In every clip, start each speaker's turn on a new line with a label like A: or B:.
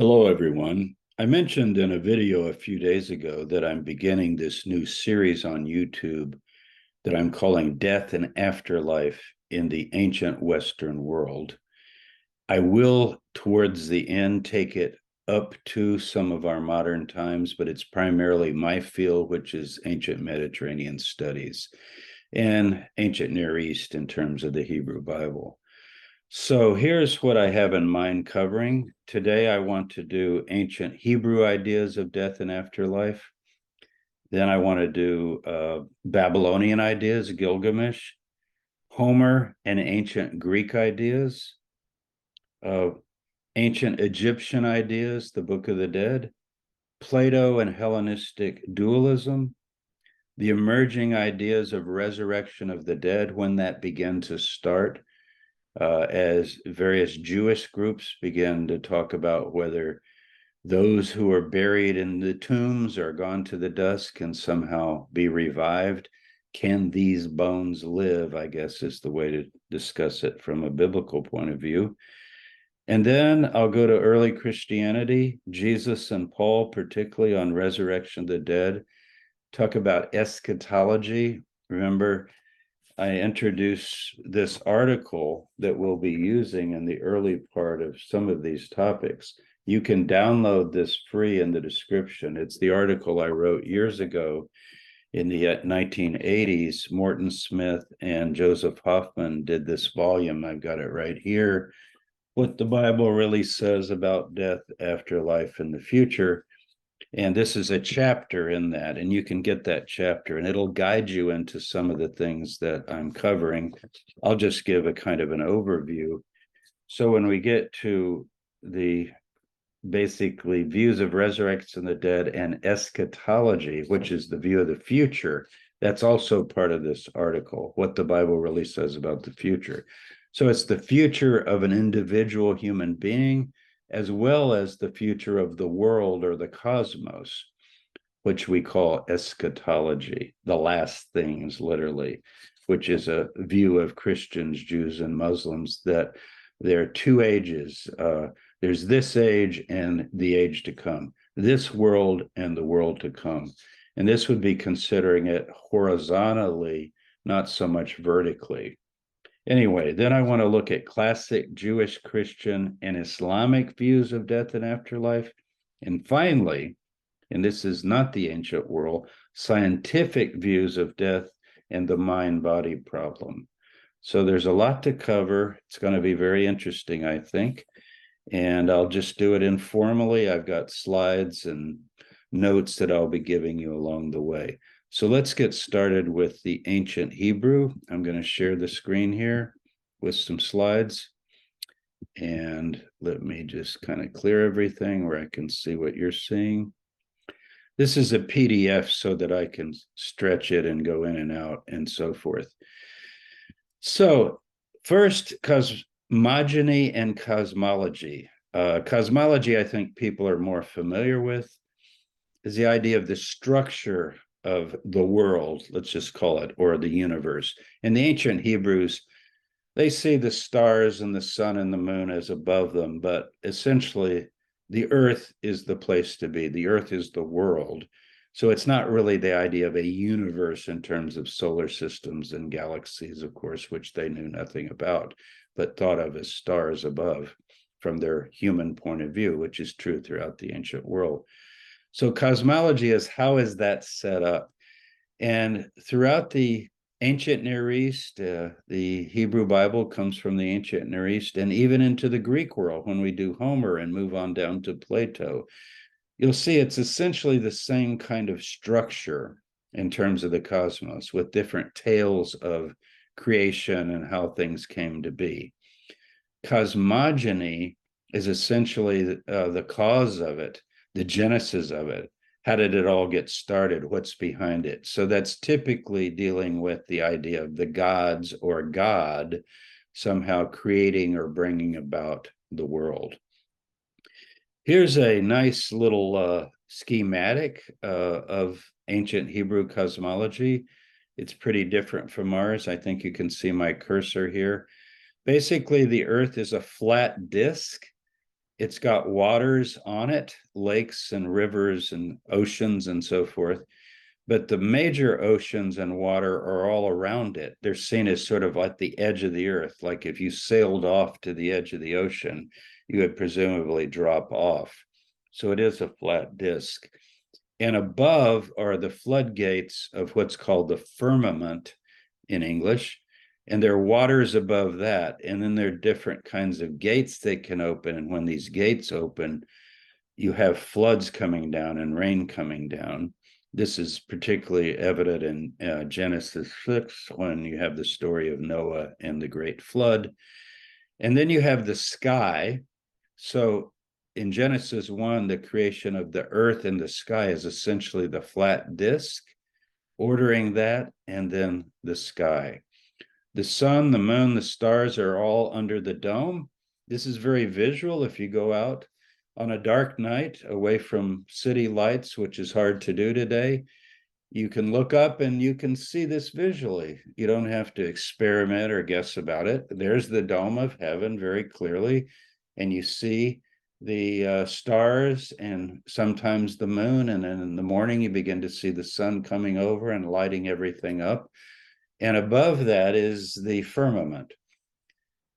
A: Hello, everyone. I mentioned in a video a few days ago that I'm beginning this new series on YouTube that I'm calling Death and Afterlife in the Ancient Western World. I will, towards the end, take it up to some of our modern times, but it's primarily my field, which is ancient Mediterranean studies and ancient Near East in terms of the Hebrew Bible. So here's what I have in mind covering. Today, I want to do ancient Hebrew ideas of death and afterlife. Then I want to do uh, Babylonian ideas, Gilgamesh, Homer and ancient Greek ideas, uh, ancient Egyptian ideas, the Book of the Dead, Plato and Hellenistic dualism, the emerging ideas of resurrection of the dead, when that began to start uh, as various Jewish groups began to talk about whether those who are buried in the tombs or gone to the dust can somehow be revived. Can these bones live? I guess is the way to discuss it from a biblical point of view. And then I'll go to early Christianity, Jesus and Paul, particularly on resurrection of the dead, talk about eschatology. Remember, I introduce this article that we'll be using in the early part of some of these topics. You can download this free in the description. It's the article I wrote years ago in the uh, 1980s. Morton Smith and Joseph Hoffmann did this volume. I've got it right here. What the Bible really says about death, afterlife, and the future. And this is a chapter in that, and you can get that chapter, and it'll guide you into some of the things that I'm covering. I'll just give a kind of an overview. So when we get to the basically views of resurrection of the dead and eschatology, which is the view of the future, that's also part of this article, what the Bible really says about the future. So it's the future of an individual human being as well as the future of the world or the cosmos, which we call eschatology, the last things, literally, which is a view of Christians, Jews, and Muslims that there are two ages. Uh, there's this age and the age to come, this world and the world to come. And this would be considering it horizontally, not so much vertically. Anyway, then I want to look at classic Jewish, Christian, and Islamic views of death and afterlife. And finally, and this is not the ancient world, scientific views of death and the mind body problem. So there's a lot to cover. It's going to be very interesting, I think. And I'll just do it informally. I've got slides and notes that I'll be giving you along the way. So let's get started with the ancient Hebrew. I'm going to share the screen here with some slides. And let me just kind of clear everything where I can see what you're seeing. This is a PDF so that I can stretch it and go in and out and so forth. So first, cosmogony and cosmology. Uh, cosmology, I think people are more familiar with, is the idea of the structure of the world, let's just call it, or the universe. In the ancient Hebrews, they see the stars and the sun and the moon as above them, but essentially the earth is the place to be. The earth is the world. So it's not really the idea of a universe in terms of solar systems and galaxies, of course, which they knew nothing about, but thought of as stars above from their human point of view, which is true throughout the ancient world. So cosmology is how is that set up? And throughout the ancient Near East, uh, the Hebrew Bible comes from the ancient Near East, and even into the Greek world when we do Homer and move on down to Plato. You'll see it's essentially the same kind of structure in terms of the cosmos with different tales of creation and how things came to be. Cosmogony is essentially uh, the cause of it the genesis of it. How did it all get started? What's behind it? So that's typically dealing with the idea of the gods or God somehow creating or bringing about the world. Here's a nice little uh, schematic uh, of ancient Hebrew cosmology. It's pretty different from ours. I think you can see my cursor here. Basically, the Earth is a flat disk It's got waters on it, lakes and rivers and oceans and so forth. But the major oceans and water are all around it. They're seen as sort of like the edge of the earth. Like if you sailed off to the edge of the ocean, you would presumably drop off. So it is a flat disk. And above are the floodgates of what's called the firmament in English and there are waters above that and then there are different kinds of gates that can open and when these gates open you have floods coming down and rain coming down. This is particularly evident in uh, genesis 6 when you have the story of noah and the great flood. And then you have the sky. So in genesis 1 the creation of the earth and the sky is essentially the flat disk ordering that and then the sky the sun, the moon, the stars are all under the dome. This is very visual if you go out on a dark night away from city lights, which is hard to do today. You can look up and you can see this visually. You don't have to experiment or guess about it. There's the dome of heaven very clearly, and you see the uh, stars and sometimes the moon. And then in the morning, you begin to see the sun coming over and lighting everything up and above that is the firmament.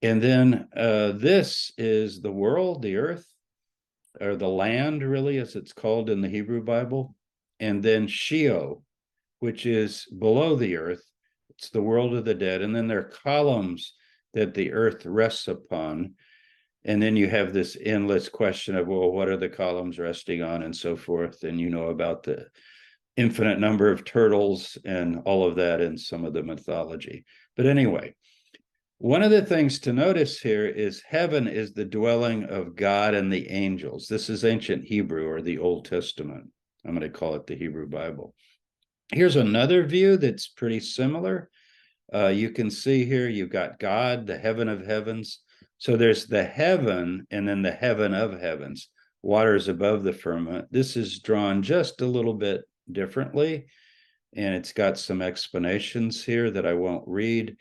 A: And then uh, this is the world, the earth, or the land, really, as it's called in the Hebrew Bible. And then Sheol, which is below the earth, it's the world of the dead. And then there are columns that the earth rests upon. And then you have this endless question of, well, what are the columns resting on, and so forth. And you know about the infinite number of turtles and all of that in some of the mythology. But anyway, one of the things to notice here is heaven is the dwelling of God and the angels. This is ancient Hebrew or the Old Testament. I'm going to call it the Hebrew Bible. Here's another view that's pretty similar. Uh, you can see here you've got God, the heaven of heavens. So there's the heaven and then the heaven of heavens, waters above the firmament. This is drawn just a little bit differently. And it's got some explanations here that I won't read,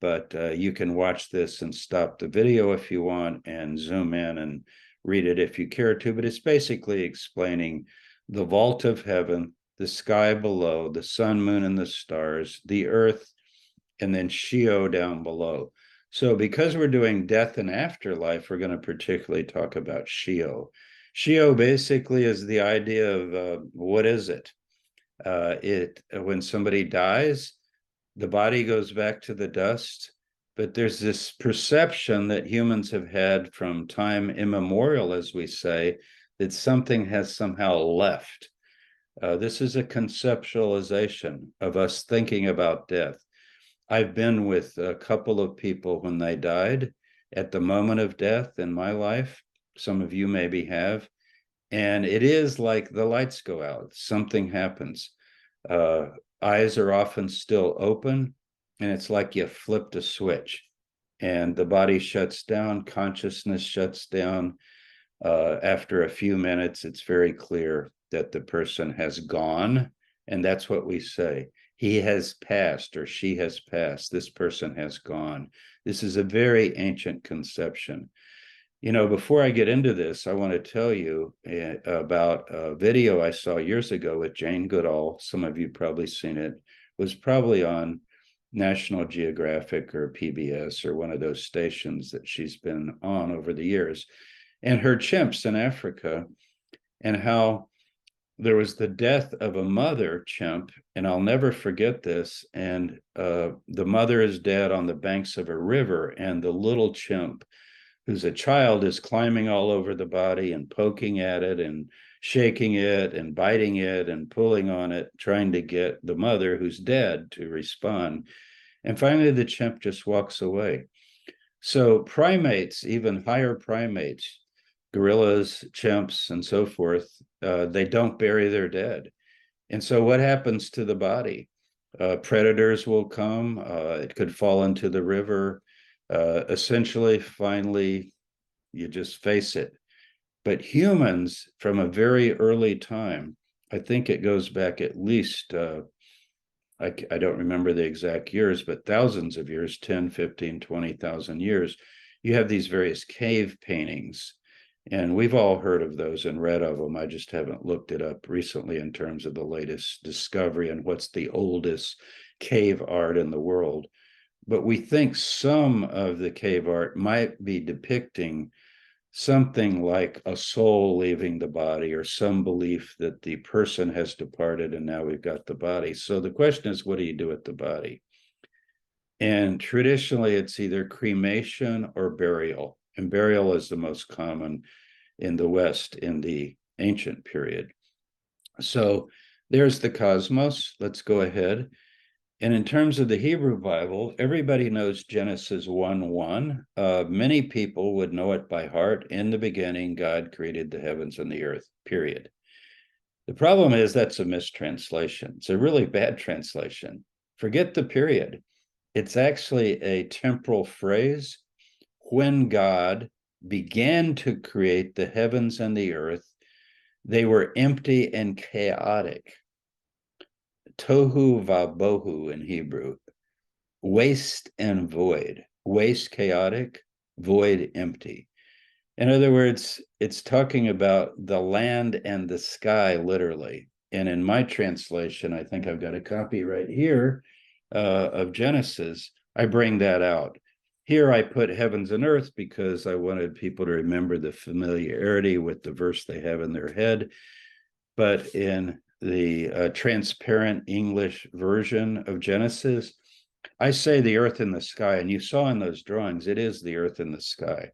A: but uh, you can watch this and stop the video if you want and zoom in and read it if you care to. But it's basically explaining the vault of heaven, the sky below, the sun, moon, and the stars, the earth, and then Sheol down below. So, because we're doing death and afterlife, we're going to particularly talk about Sheol. Sheol basically is the idea of uh, what is it? Uh, it uh, when somebody dies the body goes back to the dust. But there's this perception that humans have had from time immemorial as we say that something has somehow left. Uh, this is a conceptualization of us thinking about death. I've been with a couple of people when they died. At the moment of death in my life some of you maybe have and it is like the lights go out something happens. Uh, eyes are often still open and it's like you flipped a switch and the body shuts down consciousness shuts down. Uh, after a few minutes it's very clear that the person has gone and that's what we say he has passed or she has passed this person has gone. This is a very ancient conception you know, before I get into this, I want to tell you uh, about a video I saw years ago with Jane Goodall. Some of you probably seen it. it. Was probably on National Geographic or PBS or one of those stations that she's been on over the years, and her chimps in Africa, and how there was the death of a mother chimp, and I'll never forget this. And uh, the mother is dead on the banks of a river, and the little chimp who's a child is climbing all over the body and poking at it and shaking it and biting it and pulling on it, trying to get the mother who's dead to respond. And finally, the chimp just walks away. So, primates, even higher primates, gorillas, chimps, and so forth, uh, they don't bury their dead. And so, what happens to the body? Uh, predators will come, uh, it could fall into the river uh, essentially, finally, you just face it. But humans, from a very early time, I think it goes back at least, uh, I, I don't remember the exact years, but thousands of years 10, 15, 20,000 years. You have these various cave paintings And we've all heard of those and read of them. I just haven't looked it up recently in terms of the latest discovery and what's the oldest cave art in the world. But we think some of the cave art might be depicting something like a soul leaving the body or some belief that the person has departed and now we've got the body. So the question is, what do you do with the body? And traditionally, it's either cremation or burial. And burial is the most common in the West in the ancient period. So there's the cosmos. Let's go ahead. And in terms of the Hebrew Bible, everybody knows Genesis 1 1. Uh, many people would know it by heart. In the beginning, God created the heavens and the earth, period. The problem is that's a mistranslation. It's a really bad translation. Forget the period. It's actually a temporal phrase. When God began to create the heavens and the earth, they were empty and chaotic. Tohu vabohu in Hebrew, waste and void. Waste, chaotic, void, empty. In other words, it's talking about the land and the sky, literally. And in my translation, I think I've got a copy right here uh, of Genesis, I bring that out. Here I put heavens and earth because I wanted people to remember the familiarity with the verse they have in their head. But in the uh, transparent English version of Genesis, I say the earth and the sky. And you saw in those drawings, it is the earth and the sky.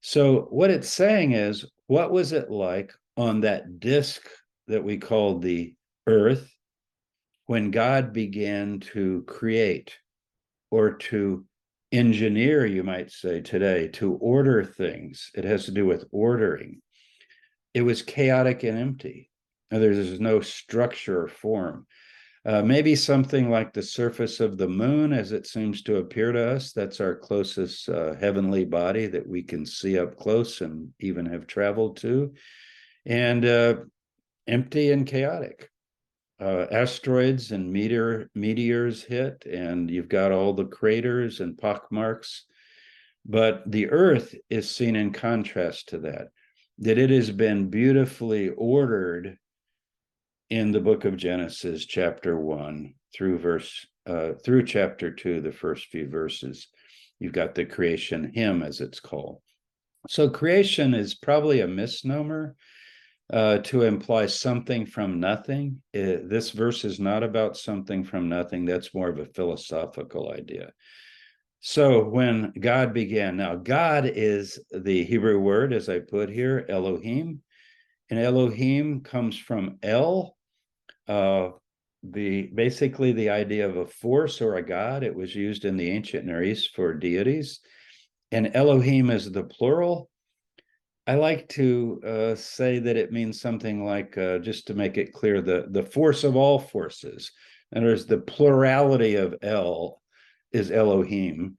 A: So, what it's saying is, what was it like on that disk that we call the earth when God began to create or to engineer, you might say today, to order things, it has to do with ordering. It was chaotic and empty. There's no structure or form. Uh, maybe something like the surface of the moon, as it seems to appear to us. That's our closest uh, heavenly body that we can see up close and even have traveled to. And uh, empty and chaotic uh, asteroids and meteor meteors hit, and you've got all the craters and pockmarks. But the Earth is seen in contrast to that, that it has been beautifully ordered in the book of Genesis, chapter one through verse uh, through chapter two, the first few verses. You've got the creation hymn, as it's called. So creation is probably a misnomer uh, to imply something from nothing. It, this verse is not about something from nothing. That's more of a philosophical idea. So when God began, now God is the Hebrew word, as I put here, Elohim, and Elohim comes from El, uh, the basically the idea of a force or a god. It was used in the ancient Near East for deities, and Elohim is the plural, I like to uh, say that it means something like, uh, just to make it clear, the the force of all forces. And there's the plurality of El is Elohim,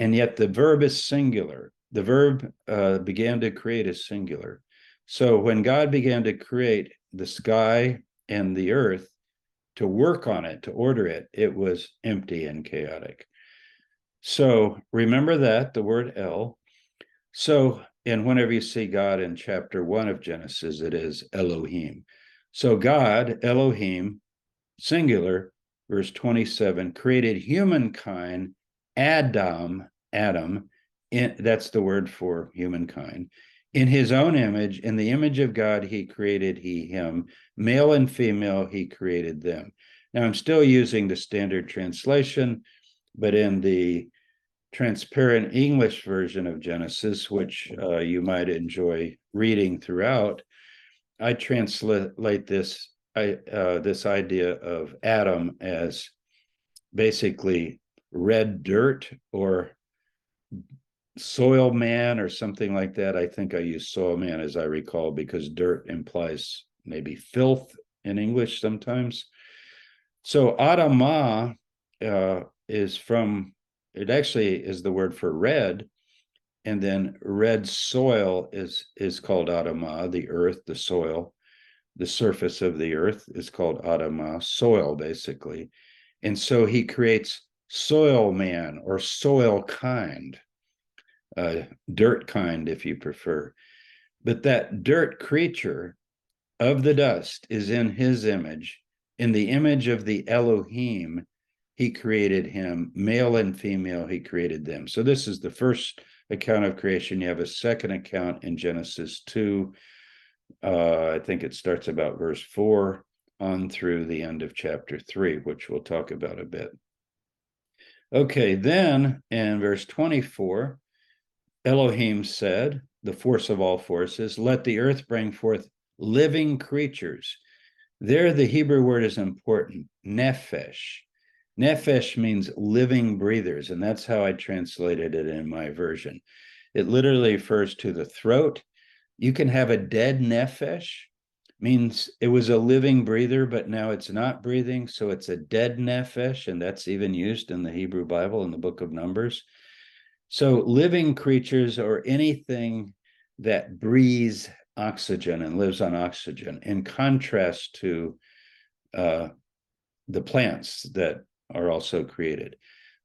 A: and yet the verb is singular. The verb uh, began to create is singular. So when God began to create the sky and the earth, to work on it, to order it, it was empty and chaotic. So remember that the word El. So and whenever you see God in chapter one of Genesis, it is Elohim. So God, Elohim, singular, verse 27, created humankind, Adam, Adam, in, that's the word for humankind. In his own image, in the image of God, he created he him. Male and female, he created them. Now I'm still using the standard translation, but in the transparent English version of Genesis, which uh, you might enjoy reading throughout, I translate this I, uh, this idea of Adam as basically red dirt or soil man or something like that. I think I use soil man as I recall because dirt implies maybe filth in English sometimes. So Adamah uh, is from it actually is the word for red and then red soil is is called adamah the earth the soil the surface of the earth is called adamah soil basically and so he creates soil man or soil kind uh, dirt kind if you prefer But that dirt creature of the dust is in his image. In the image of the Elohim, he created him, male and female, he created them. So this is the first account of creation. You have a second account in Genesis 2. Uh, I think it starts about verse 4 on through the end of chapter 3, which we'll talk about a bit. Okay, then in verse 24, Elohim said, the force of all forces, let the earth bring forth living creatures. There, the Hebrew word is important, nephesh. Nephesh means living breathers, and that's how I translated it in my version. It literally refers to the throat. You can have a dead nephesh, means it was a living breather, but now it's not breathing. So it's a dead nephesh, and that's even used in the Hebrew Bible in the book of Numbers. So living creatures or anything that breathes oxygen and lives on oxygen, in contrast to uh, the plants that are also created.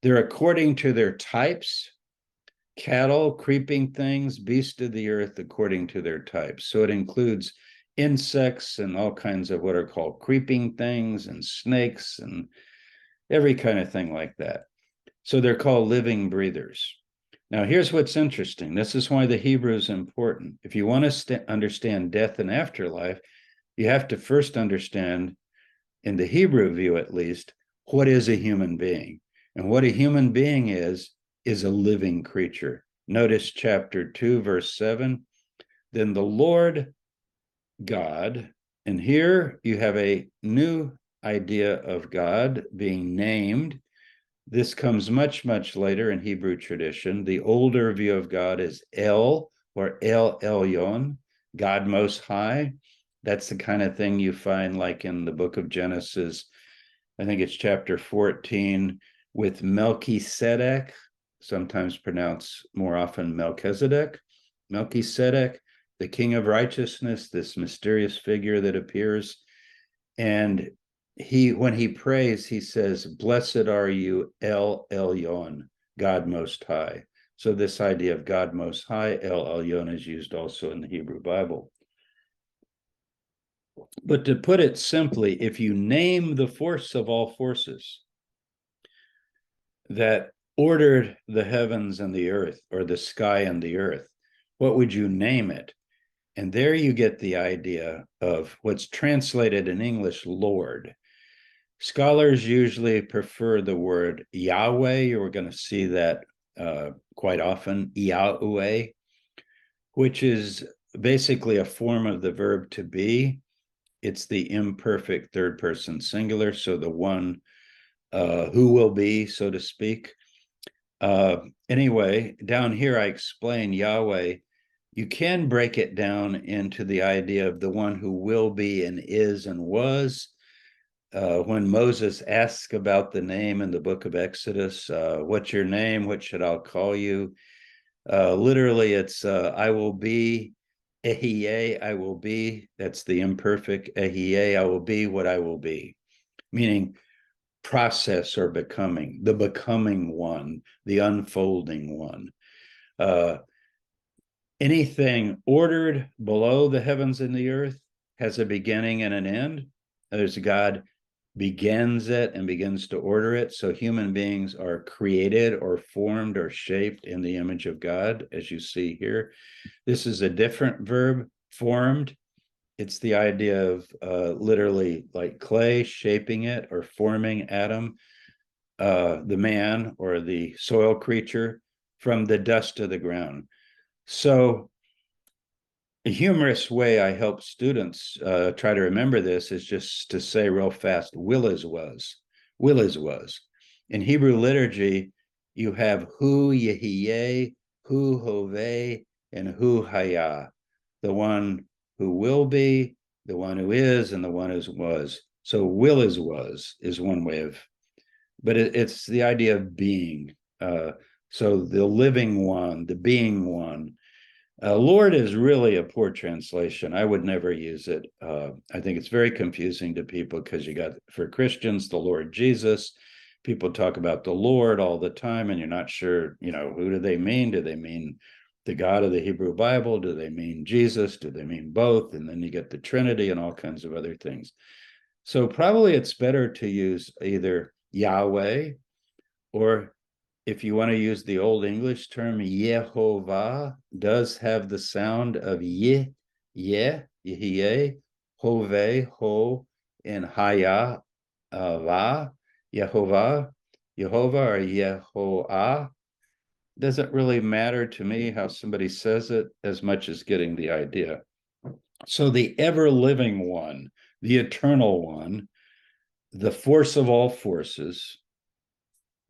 A: They're according to their types cattle, creeping things, beasts of the earth according to their types. So it includes insects and all kinds of what are called creeping things and snakes and every kind of thing like that. So they're called living breathers. Now, here's what's interesting. This is why the Hebrew is important. If you want to st- understand death and afterlife, you have to first understand, in the Hebrew view at least, what is a human being? And what a human being is, is a living creature. Notice chapter 2, verse 7. Then the Lord God, and here you have a new idea of God being named. This comes much, much later in Hebrew tradition. The older view of God is El or El Elyon, God Most High. That's the kind of thing you find like in the book of Genesis I think it's chapter 14 with Melchizedek, sometimes pronounced more often Melchizedek. Melchizedek, the king of righteousness, this mysterious figure that appears. And he, when he prays, he says, Blessed are you, El Elyon, God Most High. So, this idea of God Most High, El Elyon, is used also in the Hebrew Bible. But to put it simply, if you name the force of all forces that ordered the heavens and the earth, or the sky and the earth, what would you name it? And there you get the idea of what's translated in English, Lord. Scholars usually prefer the word Yahweh. You're going to see that uh, quite often, Yahweh, which is basically a form of the verb to be it's the imperfect third person singular. So the one uh, who will be, so to speak. Uh, anyway, down here I explain Yahweh. You can break it down into the idea of the one who will be and is and was. Uh, when Moses asks about the name in the book of Exodus, uh, what's your name? What should I call you? Uh, literally, it's uh, I will be Ehyeh, I will be. That's the imperfect. Ehyeh, I will be what I will be, meaning process or becoming, the becoming one, the unfolding one. Uh, anything ordered below the heavens and the earth has a beginning and an end. There's God begins it and begins to order it. So human beings are created or formed or shaped in the image of God, as you see here. This is a different verb, formed. It's the idea of uh, literally like clay shaping it or forming Adam, uh, the man or the soil creature from the dust of the ground. So a humorous way I help students uh, try to remember this is just to say real fast, will is was, will is was. In Hebrew liturgy, you have hu yehiyeh, hu hove, and hu haya, the one who will be, the one who is, and the one who was. So will is was is one way of, but it, it's the idea of being. Uh, so the living one, the being one, uh, Lord is really a poor translation. I would never use it. Uh, I think it's very confusing to people because you got, for Christians, the Lord Jesus. People talk about the Lord all the time, and you're not sure, you know, who do they mean? Do they mean the God of the Hebrew Bible? Do they mean Jesus? Do they mean both? And then you get the Trinity and all kinds of other things. So probably it's better to use either Yahweh or if you want to use the old English term, Yehovah does have the sound of Ye, Ye, Yeh, Hove, Ho, and Haya, Va, Yehovah, Yehovah, or Yehoah. Doesn't really matter to me how somebody says it as much as getting the idea. So the ever living one, the eternal one, the force of all forces,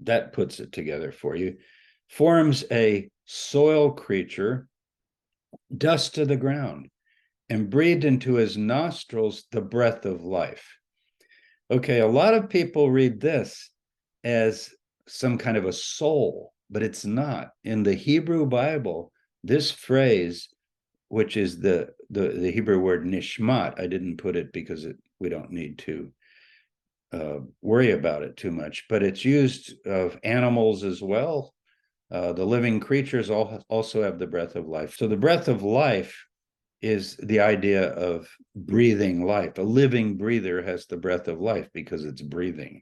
A: that puts it together for you, forms a soil creature, dust to the ground, and breathed into his nostrils the breath of life. Okay, a lot of people read this as some kind of a soul, but it's not. In the Hebrew Bible, this phrase, which is the the, the Hebrew word nishmat, I didn't put it because it, we don't need to uh, worry about it too much, but it's used of animals as well. Uh, the living creatures all, also have the breath of life. So the breath of life is the idea of breathing life. A living breather has the breath of life because it's breathing.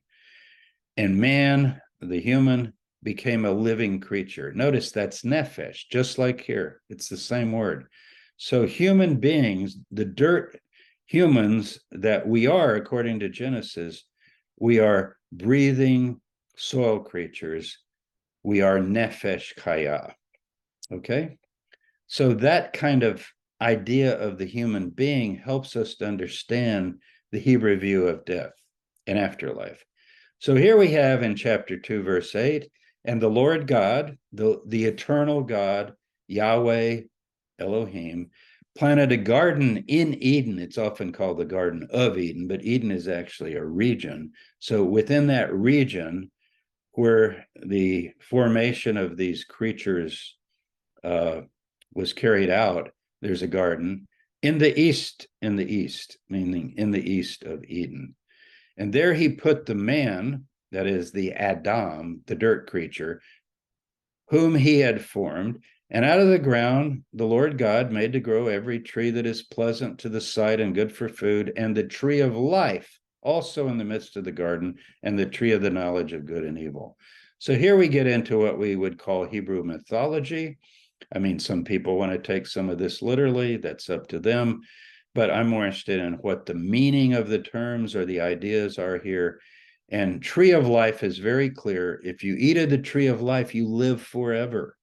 A: And man, the human, became a living creature. Notice that's nephesh, just like here. It's the same word. So human beings, the dirt humans that we are, according to Genesis, we are breathing soil creatures. We are nefesh chaya. Okay? So that kind of idea of the human being helps us to understand the Hebrew view of death and afterlife. So here we have in chapter 2, verse 8, and the Lord God, the, the eternal God, Yahweh Elohim, planted a garden in Eden. It's often called the Garden of Eden, but Eden is actually a region. So within that region, where the formation of these creatures uh, was carried out, there's a garden in the east, in the east, meaning in the east of Eden. And there he put the man, that is the Adam, the dirt creature, whom he had formed. And out of the ground the Lord God made to grow every tree that is pleasant to the sight and good for food, and the tree of life also in the midst of the garden, and the tree of the knowledge of good and evil. So here we get into what we would call Hebrew mythology. I mean, some people want to take some of this literally, that's up to them. But I'm more interested in what the meaning of the terms or the ideas are here. And tree of life is very clear. If you eat of the tree of life, you live forever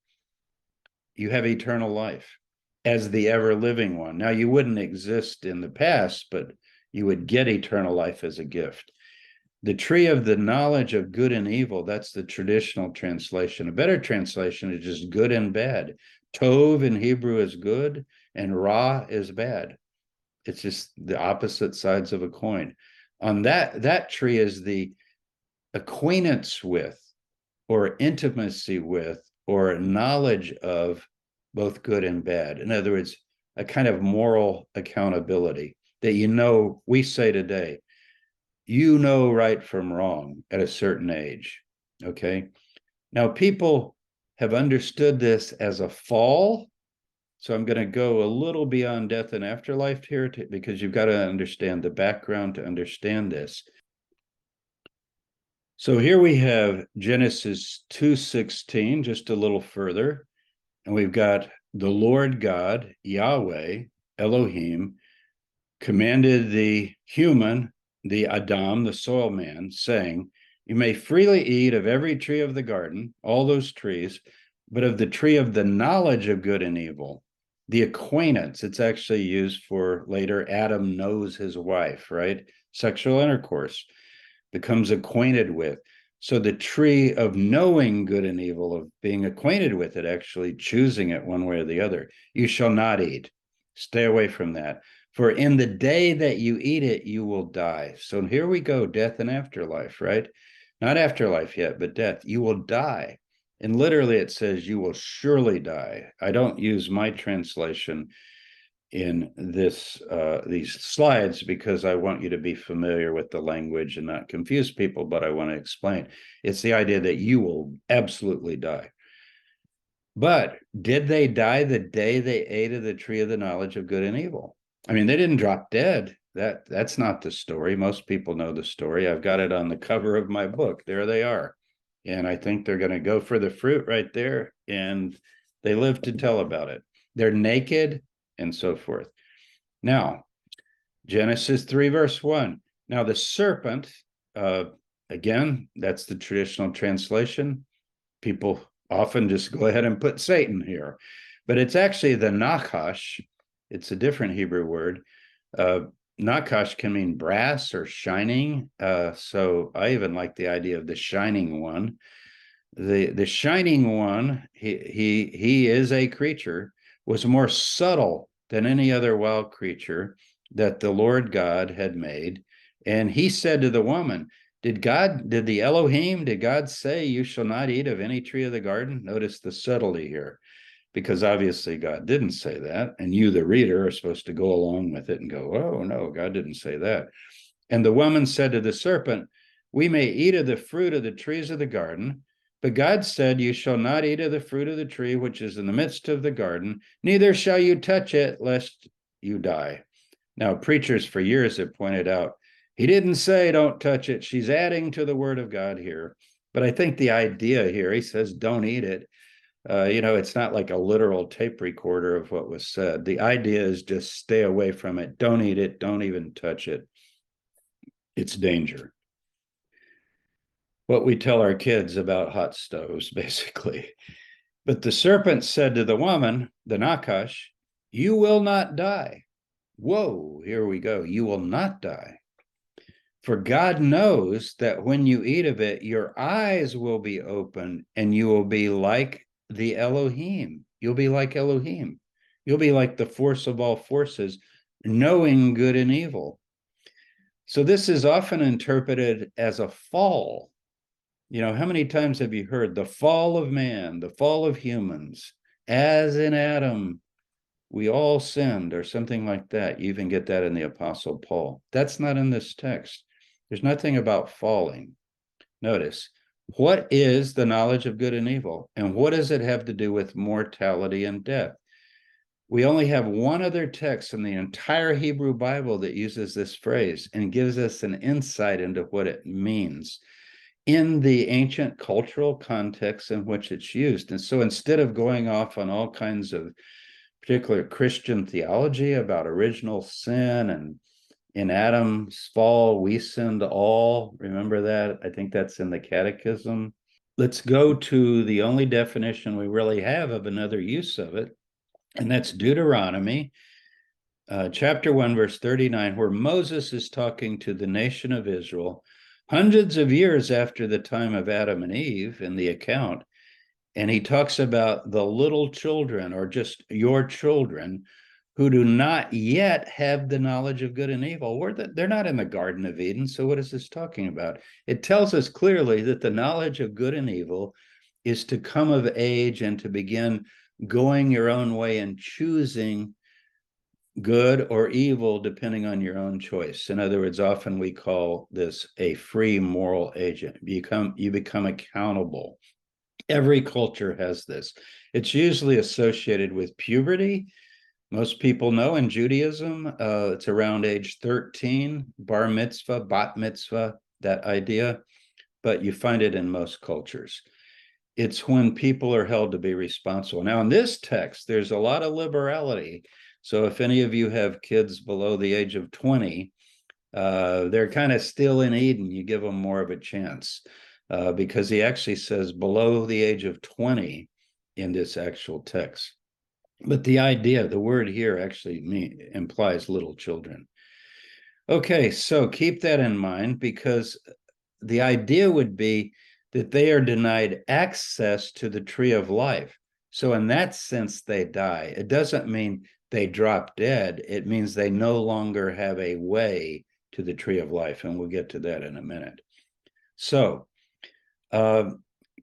A: you have eternal life as the ever living one. Now, you wouldn't exist in the past, but you would get eternal life as a gift. The tree of the knowledge of good and evil, that's the traditional translation. A better translation is just good and bad. Tov in Hebrew is good, and Ra is bad. It's just the opposite sides of a coin. On that, that tree is the acquaintance with or intimacy with or knowledge of both good and bad. In other words, a kind of moral accountability that you know, we say today, you know right from wrong at a certain age. Okay. Now, people have understood this as a fall. So I'm going to go a little beyond death and afterlife here to, because you've got to understand the background to understand this. So here we have Genesis 2:16 just a little further. And we've got the Lord God Yahweh Elohim commanded the human the Adam the soil man saying you may freely eat of every tree of the garden all those trees but of the tree of the knowledge of good and evil the acquaintance it's actually used for later Adam knows his wife right? Sexual intercourse becomes acquainted with. So the tree of knowing good and evil, of being acquainted with it, actually choosing it one way or the other, you shall not eat. Stay away from that. For in the day that you eat it, you will die. So here we go death and afterlife, right? Not afterlife yet, but death. You will die. And literally, it says, You will surely die. I don't use my translation in this uh, these slides because I want you to be familiar with the language and not confuse people, but I want to explain. It's the idea that you will absolutely die. But did they die the day they ate of the tree of the knowledge of good and evil? I mean, they didn't drop dead. That that's not the story. Most people know the story. I've got it on the cover of my book. There they are. And I think they're going to go for the fruit right there. And they live to tell about it. They're naked and so forth. Now, Genesis 3, verse 1. Now, the serpent, uh, again, that's the traditional translation. People often just go ahead and put Satan here, but it's actually the Nakash. It's a different Hebrew word. Uh, Nakash can mean brass or shining. Uh, so I even like the idea of the shining one. The the shining one, he he he is a creature, was more subtle than any other wild creature that the Lord God had made. And he said to the woman, Did God, did the Elohim, did God say you shall not eat of any tree of the garden? Notice the subtlety here because obviously God didn't say that. And you, the reader, are supposed to go along with it and go, oh, no, God didn't say that. And the woman said to the serpent, We may eat of the fruit of the trees of the garden, but God said, You shall not eat of the fruit of the tree which is in the midst of the garden, neither shall you touch it, lest you die. Now, preachers for years have pointed out, He didn't say don't touch it. She's adding to the word of God here. But I think the idea here, he says, don't eat it, uh, you know, it's not like a literal tape recorder of what was said. The idea is just stay away from it. Don't eat it. Don't even touch it. It's danger. What we tell our kids about hot stoves, basically. But the serpent said to the woman, the Nakash, You will not die. Whoa, here we go. You will not die. For God knows that when you eat of it, your eyes will be open and you will be like the Elohim. You'll be like Elohim. You'll be like the force of all forces, knowing good and evil. So this is often interpreted as a fall. You know, how many times have you heard the fall of man, the fall of humans, as in Adam, we all sinned, or something like that? You even get that in the Apostle Paul. That's not in this text. There's nothing about falling. Notice, what is the knowledge of good and evil? And what does it have to do with mortality and death? We only have one other text in the entire Hebrew Bible that uses this phrase and gives us an insight into what it means in the ancient cultural context in which it's used. And so instead of going off on all kinds of particular Christian theology about original sin and in Adam's fall, we sinned all. Remember that? I think that's in the Catechism. Let's go to the only definition we really have of another use of it, and that's Deuteronomy uh, chapter 1, verse 39, where Moses is talking to the nation of Israel hundreds of years after the time of Adam and Eve in the account. And he talks about the little children or just your children who do not yet have the knowledge of good and evil. The, they're not in the Garden of Eden. So, what is this talking about? It tells us clearly that the knowledge of good and evil is to come of age and to begin going your own way and choosing good or evil depending on your own choice. In other words, often we call this a free moral agent. You become you become accountable. Every culture has this. It's usually associated with puberty most people know in Judaism, uh, it's around age 13, bar mitzvah, bat mitzvah, that idea, but you find it in most cultures. It's when people are held to be responsible. Now, in this text, there's a lot of liberality. So, if any of you have kids below the age of 20, uh, they're kind of still in Eden. You give them more of a chance uh, because he actually says below the age of 20 in this actual text. But the idea, the word here actually mean, implies little children. Okay, so keep that in mind because the idea would be that they are denied access to the tree of life. So, in that sense, they die. It doesn't mean they drop dead, it means they no longer have a way to the tree of life. And we'll get to that in a minute. So, uh,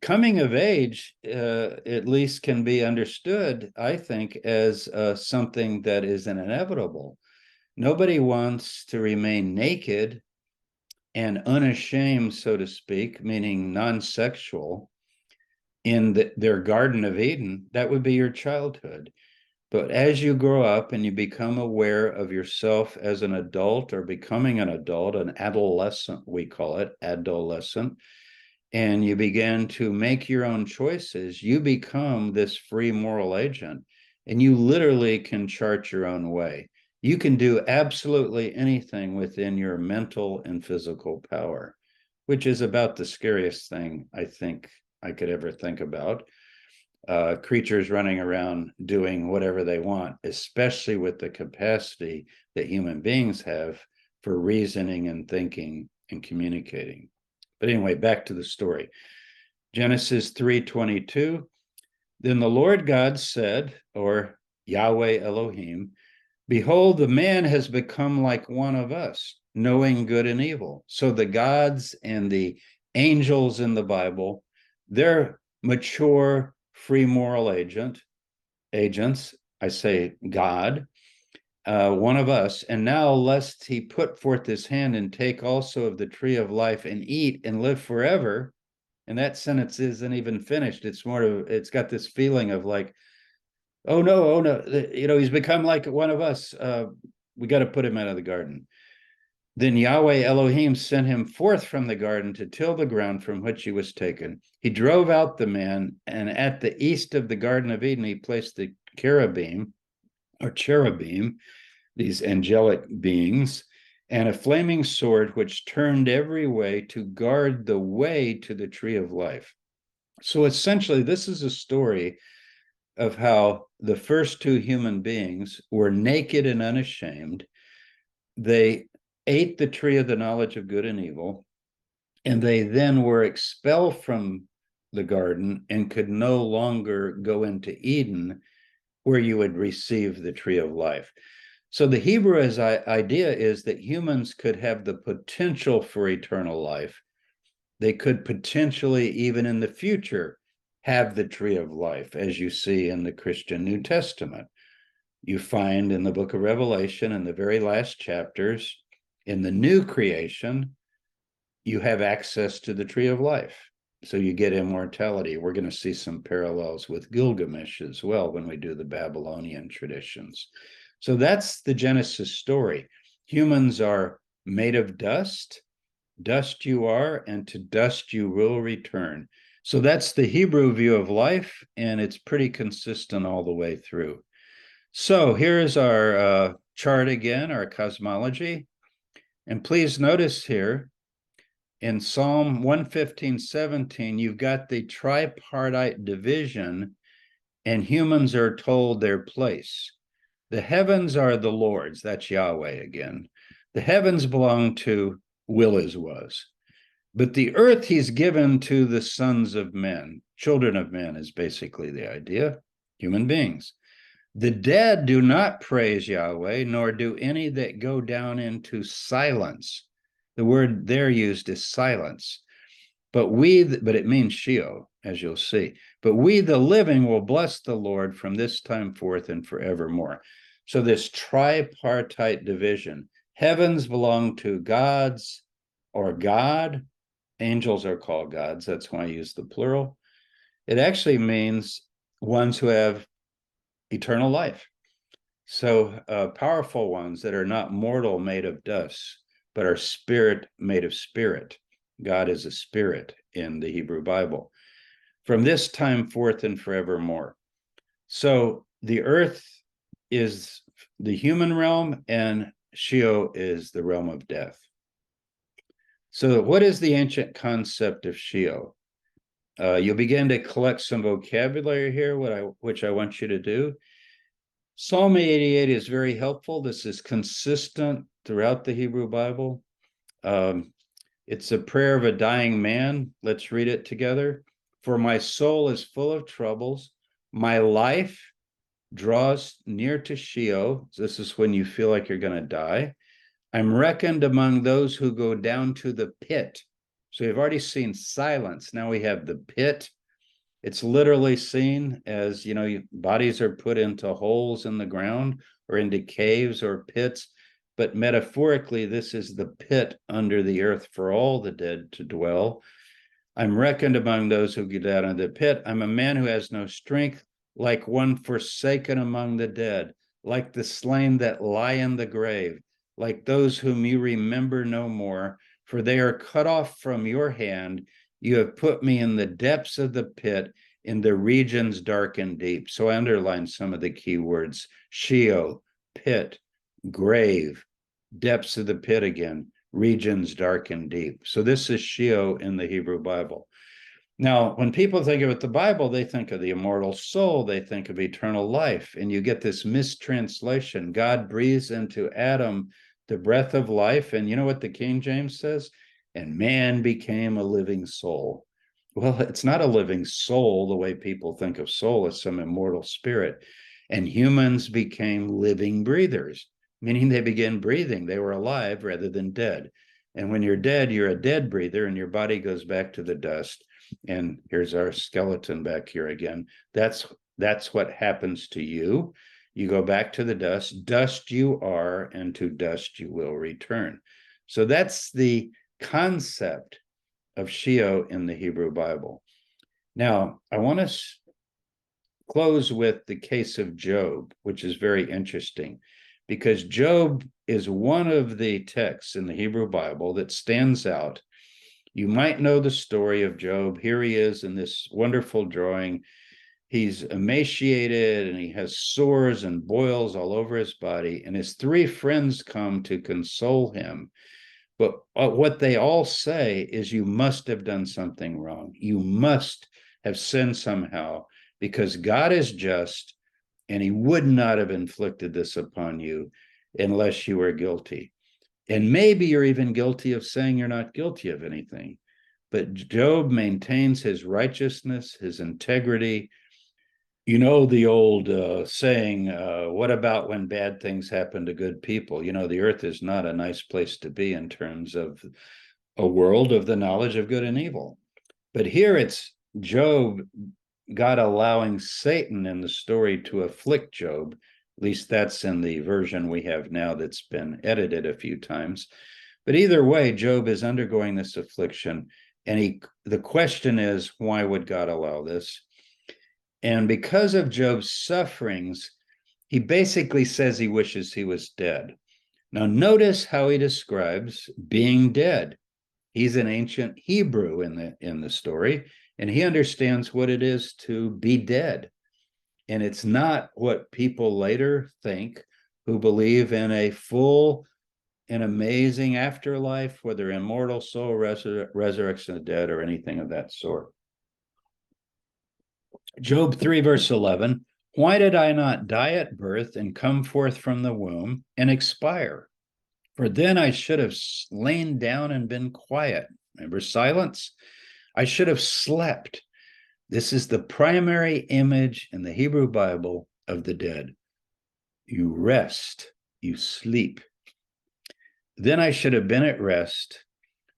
A: coming of age uh, at least can be understood i think as uh, something that is an inevitable nobody wants to remain naked and unashamed so to speak meaning non-sexual in the, their Garden of Eden, that would be your childhood. But as you grow up and you become aware of yourself as an adult or becoming an adult, an adolescent, we call it adolescent, and you begin to make your own choices, you become this free moral agent and you literally can chart your own way. You can do absolutely anything within your mental and physical power, which is about the scariest thing I think I could ever think about. Uh, creatures running around doing whatever they want, especially with the capacity that human beings have for reasoning and thinking and communicating. But anyway, back to the story. Genesis 3:22 Then the Lord God said, or Yahweh Elohim, behold the man has become like one of us, knowing good and evil. So the gods and the angels in the Bible, they're mature free moral agent agents, I say God, uh, one of us, and now lest he put forth his hand and take also of the tree of life and eat and live forever. And that sentence isn't even finished. It's more of it's got this feeling of like, oh no, oh no, you know, he's become like one of us. Uh, we got to put him out of the garden. Then Yahweh Elohim sent him forth from the garden to till the ground from which he was taken. He drove out the man, and at the east of the Garden of Eden, he placed the cherubim or cherubim, these angelic beings, and a flaming sword which turned every way to guard the way to the tree of life. So essentially, this is a story of how the first two human beings were naked and unashamed. They ate the tree of the knowledge of good and evil, and they then were expelled from the garden and could no longer go into Eden where you would receive the tree of life. So the Hebrew uh, idea is that humans could have the potential for eternal life. They could potentially, even in the future, have the tree of life, as you see in the Christian New Testament. You find in the book of Revelation, in the very last chapters, in the new creation, you have access to the tree of life so you get immortality. We're going to see some parallels with Gilgamesh as well when we do the Babylonian traditions. So that's the Genesis story. Humans are made of dust, dust you are, and to dust you will return. So that's the Hebrew view of life, and it's pretty consistent all the way through. So here's our uh, chart again, our cosmology. And please notice here in Psalm 115, 17, you've got the tripartite division, and humans are told their place. The heavens are the Lord's, that's Yahweh again. The heavens belong to will is was. But the earth he's given to the sons of men. Children of men is basically the idea, human beings. The dead do not praise Yahweh, nor do any that go down into silence. The word there used is silence. But we, but it means Sheol, as you'll see. But we, the living, will bless the Lord from this time forth and forevermore. So, this tripartite division heavens belong to gods or God, angels are called gods. That's why I use the plural. It actually means ones who have eternal life. So, uh, powerful ones that are not mortal, made of dust but are spirit made of spirit. God is a spirit in the Hebrew Bible. From this time forth and forevermore. So the earth is the human realm, and Sheol is the realm of death. So, what is the ancient concept of Sheol? Uh, you'll begin to collect some vocabulary here, what I, which I want you to do. Psalm 88 is very helpful. This is consistent throughout the Hebrew Bible. Um, it's a prayer of a dying man. Let's read it together. For my soul is full of troubles. My life draws near to Sheol. This is when you feel like you're going to die. I'm reckoned among those who go down to the pit. So we've already seen silence. Now we have the pit. It's literally seen as, you know, bodies are put into holes in the ground or into caves or pits but metaphorically, this is the pit under the earth for all the dead to dwell. I'm reckoned among those who get out of the pit. I'm a man who has no strength, like one forsaken among the dead, like the slain that lie in the grave, like those whom you remember no more, for they are cut off from your hand. You have put me in the depths of the pit, in the regions dark and deep. So I underline some of the key words Sheol, pit, grave, depths of the pit again, regions dark and deep. So this is Sheol in the Hebrew Bible. Now, when people think of it, the Bible, they think of the immortal soul, they think of eternal life, and you get this mistranslation. God breathes into Adam the breath of life. And you know what the King James says? And man became a living soul. Well, it's not a living soul the way people think of soul as some immortal spirit. And humans became living breathers, meaning they began breathing. They were alive rather than dead. And when you're dead, you're a dead breather and your body goes back to the dust. And here's our skeleton back here again. That's that's what happens to you. You go back to the dust. Dust you are, and to dust you will return. So that's the concept of Sheol in the Hebrew Bible. Now, I want to close with the case of Job, which is very interesting because Job is one of the texts in the Hebrew Bible that stands out. You might know the story of Job. Here he is in this wonderful drawing. He's emaciated and he has sores and boils all over his body. And his three friends come to console him but uh, what they all say is you must have done something wrong. You must have sinned somehow because God is just and he would not have inflicted this upon you unless you were guilty. And maybe you're even guilty of saying you're not guilty of anything. But Job maintains his righteousness, his integrity, you know the old uh, saying uh, what about when bad things happen to good people? You know the earth is not a nice place to be in terms of a world of the knowledge of good and evil. But here it's job god allowing satan in the story to afflict job. At least that's in the version we have now that's been edited a few times. But either way job is undergoing this affliction and he the question is why would god allow this and because of Job's sufferings, he basically says he wishes he was dead. Now, notice how he describes being dead. He's an ancient Hebrew in the in the story, and he understands what it is to be dead. And it's not what people later think who believe in a full and amazing afterlife, whether immortal soul, resur- resurrection of the dead, or anything of that sort. Job 3, verse 11 Why did I not die at birth and come forth from the womb and expire? For then I should have lain down and been quiet. Remember silence? I should have slept. This is the primary image in the Hebrew Bible of the dead. You rest, you sleep. Then I should have been at rest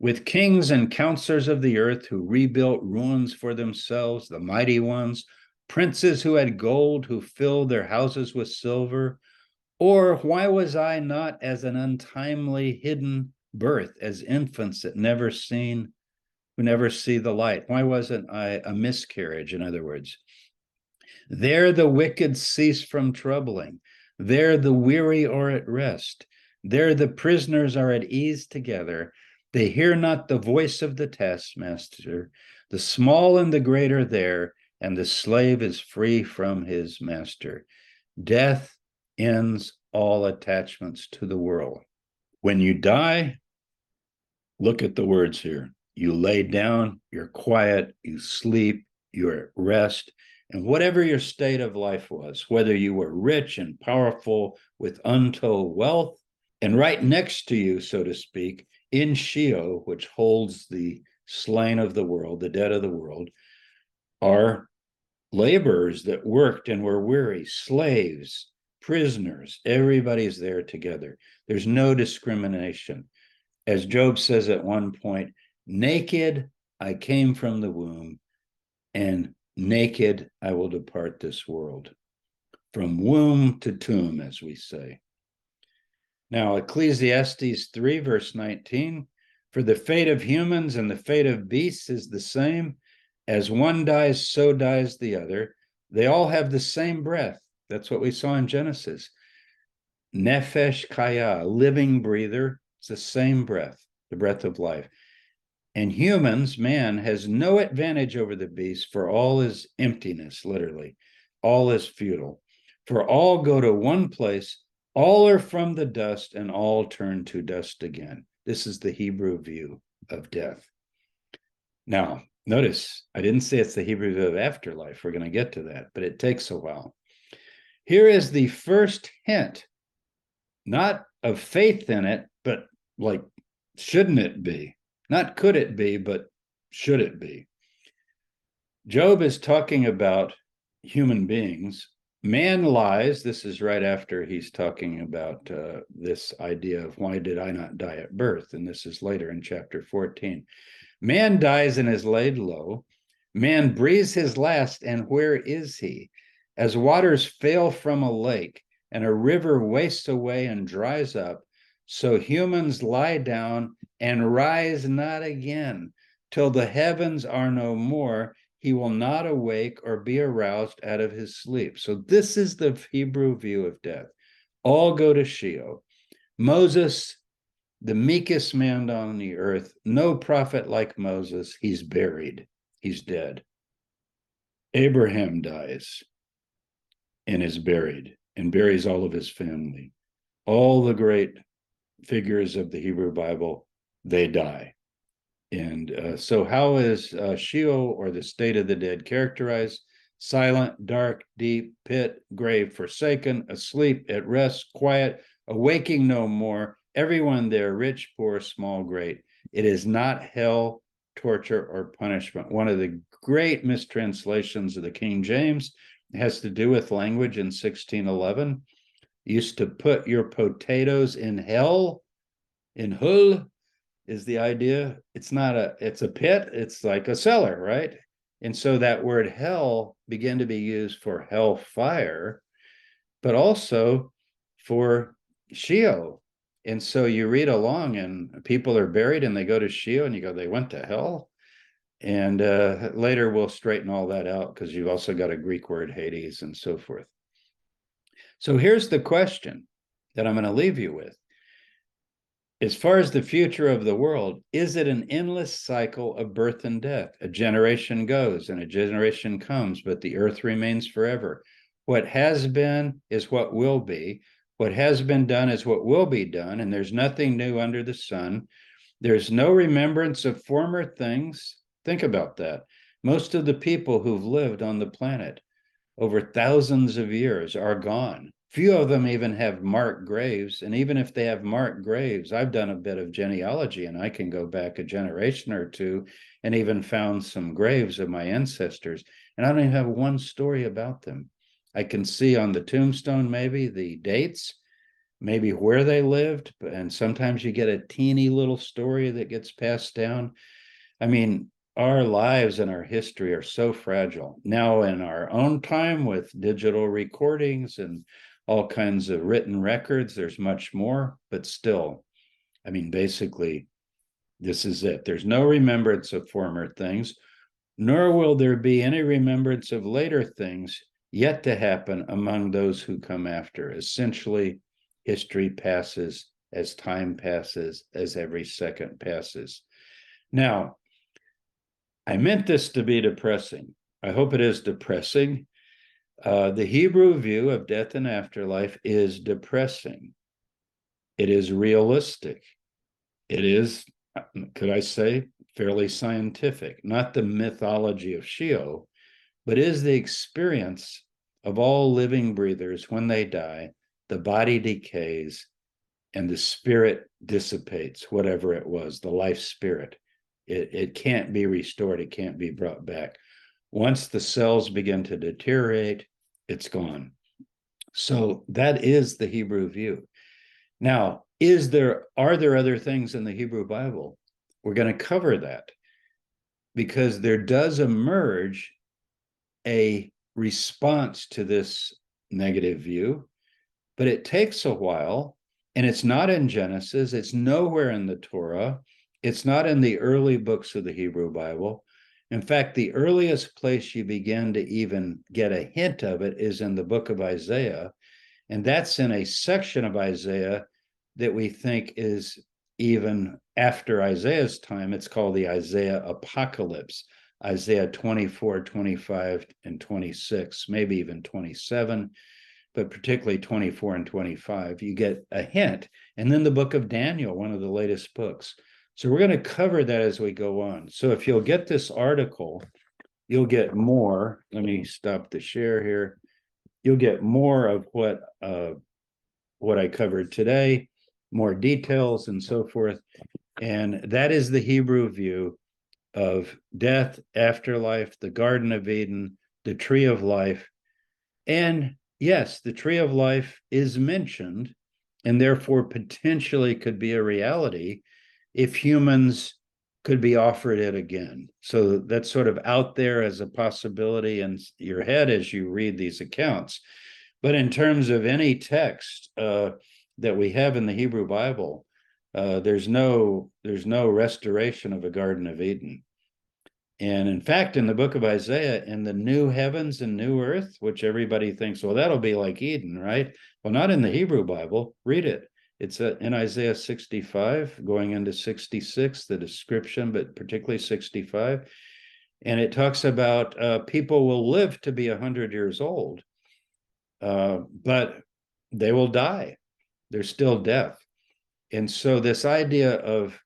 A: with kings and counselors of the earth who rebuilt ruins for themselves, the mighty ones, princes who had gold, who filled their houses with silver? Or why was I not as an untimely hidden birth, as infants that never seen, who never see the light? Why wasn't I a miscarriage, in other words? There the wicked cease from troubling. There the weary are at rest. There the prisoners are at ease together. They hear not the voice of the taskmaster. The small and the great are there, and the slave is free from his master. Death ends all attachments to the world. When you die, look at the words here. You lay down, you're quiet, you sleep, you're at rest. And whatever your state of life was, whether you were rich and powerful with untold wealth, and right next to you, so to speak, in Sheol, which holds the slain of the world, the dead of the world, are laborers that worked and were weary, slaves, prisoners. Everybody's there together. There's no discrimination. As Job says at one point, naked I came from the womb, and naked I will depart this world. From womb to tomb, as we say. Now, Ecclesiastes 3, verse 19 For the fate of humans and the fate of beasts is the same. As one dies, so dies the other. They all have the same breath. That's what we saw in Genesis. Nefesh Chaya, living breather. It's the same breath, the breath of life. And humans, man, has no advantage over the beast, for all is emptiness, literally. All is futile. For all go to one place, all are from the dust, and all turn to dust again. This is the Hebrew view of death. Now, notice I didn't say it's the Hebrew view of afterlife. We're going to get to that, but it takes a while. Here is the first hint, not of faith in it, but like, shouldn't it be? Not could it be, but should it be? Job is talking about human beings. Man lies. This is right after he's talking about uh, this idea of why did I not die at birth? And this is later in chapter 14. Man dies and is laid low. Man breathes his last, and where is he? As waters fail from a lake, and a river wastes away and dries up, so humans lie down and rise not again till the heavens are no more. He will not awake or be aroused out of his sleep. So, this is the Hebrew view of death. All go to Sheol. Moses, the meekest man on the earth, no prophet like Moses, he's buried, he's dead. Abraham dies and is buried and buries all of his family. All the great figures of the Hebrew Bible, they die. And uh, so, how is uh, Sheol or the state of the dead characterized? Silent, dark, deep, pit, grave, forsaken, asleep, at rest, quiet, awaking no more. Everyone there, rich, poor, small, great. It is not hell, torture, or punishment. One of the great mistranslations of the King James has to do with language in 1611 used to put your potatoes in hell in hull is the idea it's not a it's a pit it's like a cellar right? And so that word hell began to be used for hell fire but also for sheol. And so you read along and people are buried and they go to sheol and you go they went to hell? And uh, later we'll straighten all that out because you've also got a greek word hades and so forth. So here's the question that I'm going to leave you with. As far as the future of the world, is it an endless cycle of birth and death? A generation goes and a generation comes, but the earth remains forever. What has been is what will be. What has been done is what will be done, and there's nothing new under the sun. There's no remembrance of former things. Think about that. Most of the people who've lived on the planet over thousands of years are gone. Few of them even have marked graves. And even if they have marked graves, I've done a bit of genealogy and I can go back a generation or two and even found some graves of my ancestors. And I don't even have one story about them. I can see on the tombstone maybe the dates, maybe where they lived, and sometimes you get a teeny little story that gets passed down. I mean, our lives and our history are so fragile. Now, in our own time with digital recordings and all kinds of written records, there's much more, but still, I mean, basically, this is it. There's no remembrance of former things, nor will there be any remembrance of later things yet to happen among those who come after. Essentially, history passes as time passes, as every second passes. Now, I meant this to be depressing. I hope it is depressing. Uh, the Hebrew view of death and afterlife is depressing. It is realistic. It is, could I say, fairly scientific, not the mythology of Sheol, but is the experience of all living breathers when they die, the body decays and the spirit dissipates, whatever it was, the life spirit. It, it can't be restored, it can't be brought back. Once the cells begin to deteriorate, it's gone. So that is the Hebrew view. Now, is there are there other things in the Hebrew Bible? We're going to cover that because there does emerge a response to this negative view, but it takes a while and it's not in Genesis, it's nowhere in the Torah. It's not in the early books of the Hebrew Bible. In fact, the earliest place you begin to even get a hint of it is in the book of Isaiah. And that's in a section of Isaiah that we think is even after Isaiah's time. It's called the Isaiah Apocalypse, Isaiah 24, 25, and 26, maybe even 27, but particularly 24 and 25. You get a hint. And then the book of Daniel, one of the latest books. So we're going to cover that as we go on. So if you'll get this article, you'll get more. Let me stop the share here. You'll get more of what uh, what I covered today, more details and so forth. And that is the Hebrew view of death, afterlife, the Garden of Eden, the tree of life. And yes, the tree of life is mentioned and therefore potentially could be a reality if humans could be offered it again. So that's sort of out there as a possibility in your head as you read these accounts. But in terms of any text uh, that we have in the Hebrew Bible, uh, there's no there's no restoration of a Garden of Eden. And in fact, in the book of Isaiah, in the new heavens and new earth, which everybody thinks, well, that'll be like Eden, right? Well, not in the Hebrew Bible. Read it. It's uh, in Isaiah 65, going into 66, the description, but particularly 65. And it talks about uh, people will live to be 100 years old, uh, but they will die. There's still death. And so, this idea of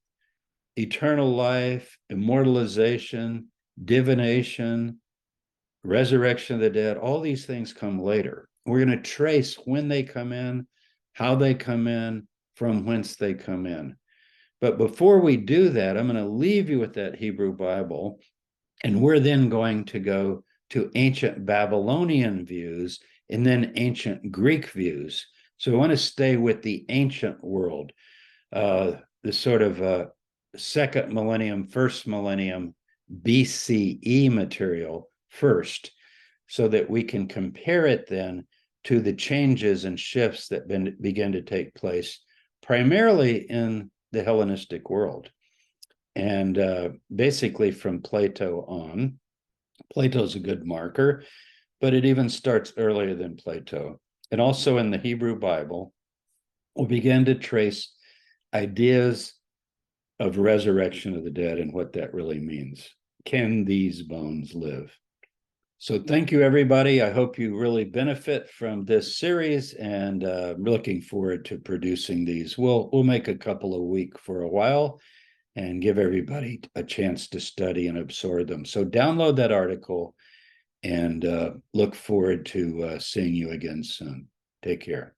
A: eternal life, immortalization, divinization, resurrection of the dead, all these things come later. We're going to trace when they come in, how they come in, from whence they come in. But before we do that, I'm going to leave you with that Hebrew Bible. And we're then going to go to ancient Babylonian views and then ancient Greek views. So I want to stay with the ancient world, uh, the sort of uh, second millennium, first millennium BCE material first, so that we can compare it then to the changes and shifts that been, begin to take place primarily in the Hellenistic world. And uh, basically from Plato on, Plato's a good marker, but it even starts earlier than Plato. And also in the Hebrew Bible, we'll begin to trace ideas of resurrection of the dead and what that really means. Can these bones live? So thank you, everybody. I hope you really benefit from this series, and uh, I'm looking forward to producing these. We'll we'll make a couple a week for a while, and give everybody a chance to study and absorb them. So download that article, and uh, look forward to uh, seeing you again soon. Take care.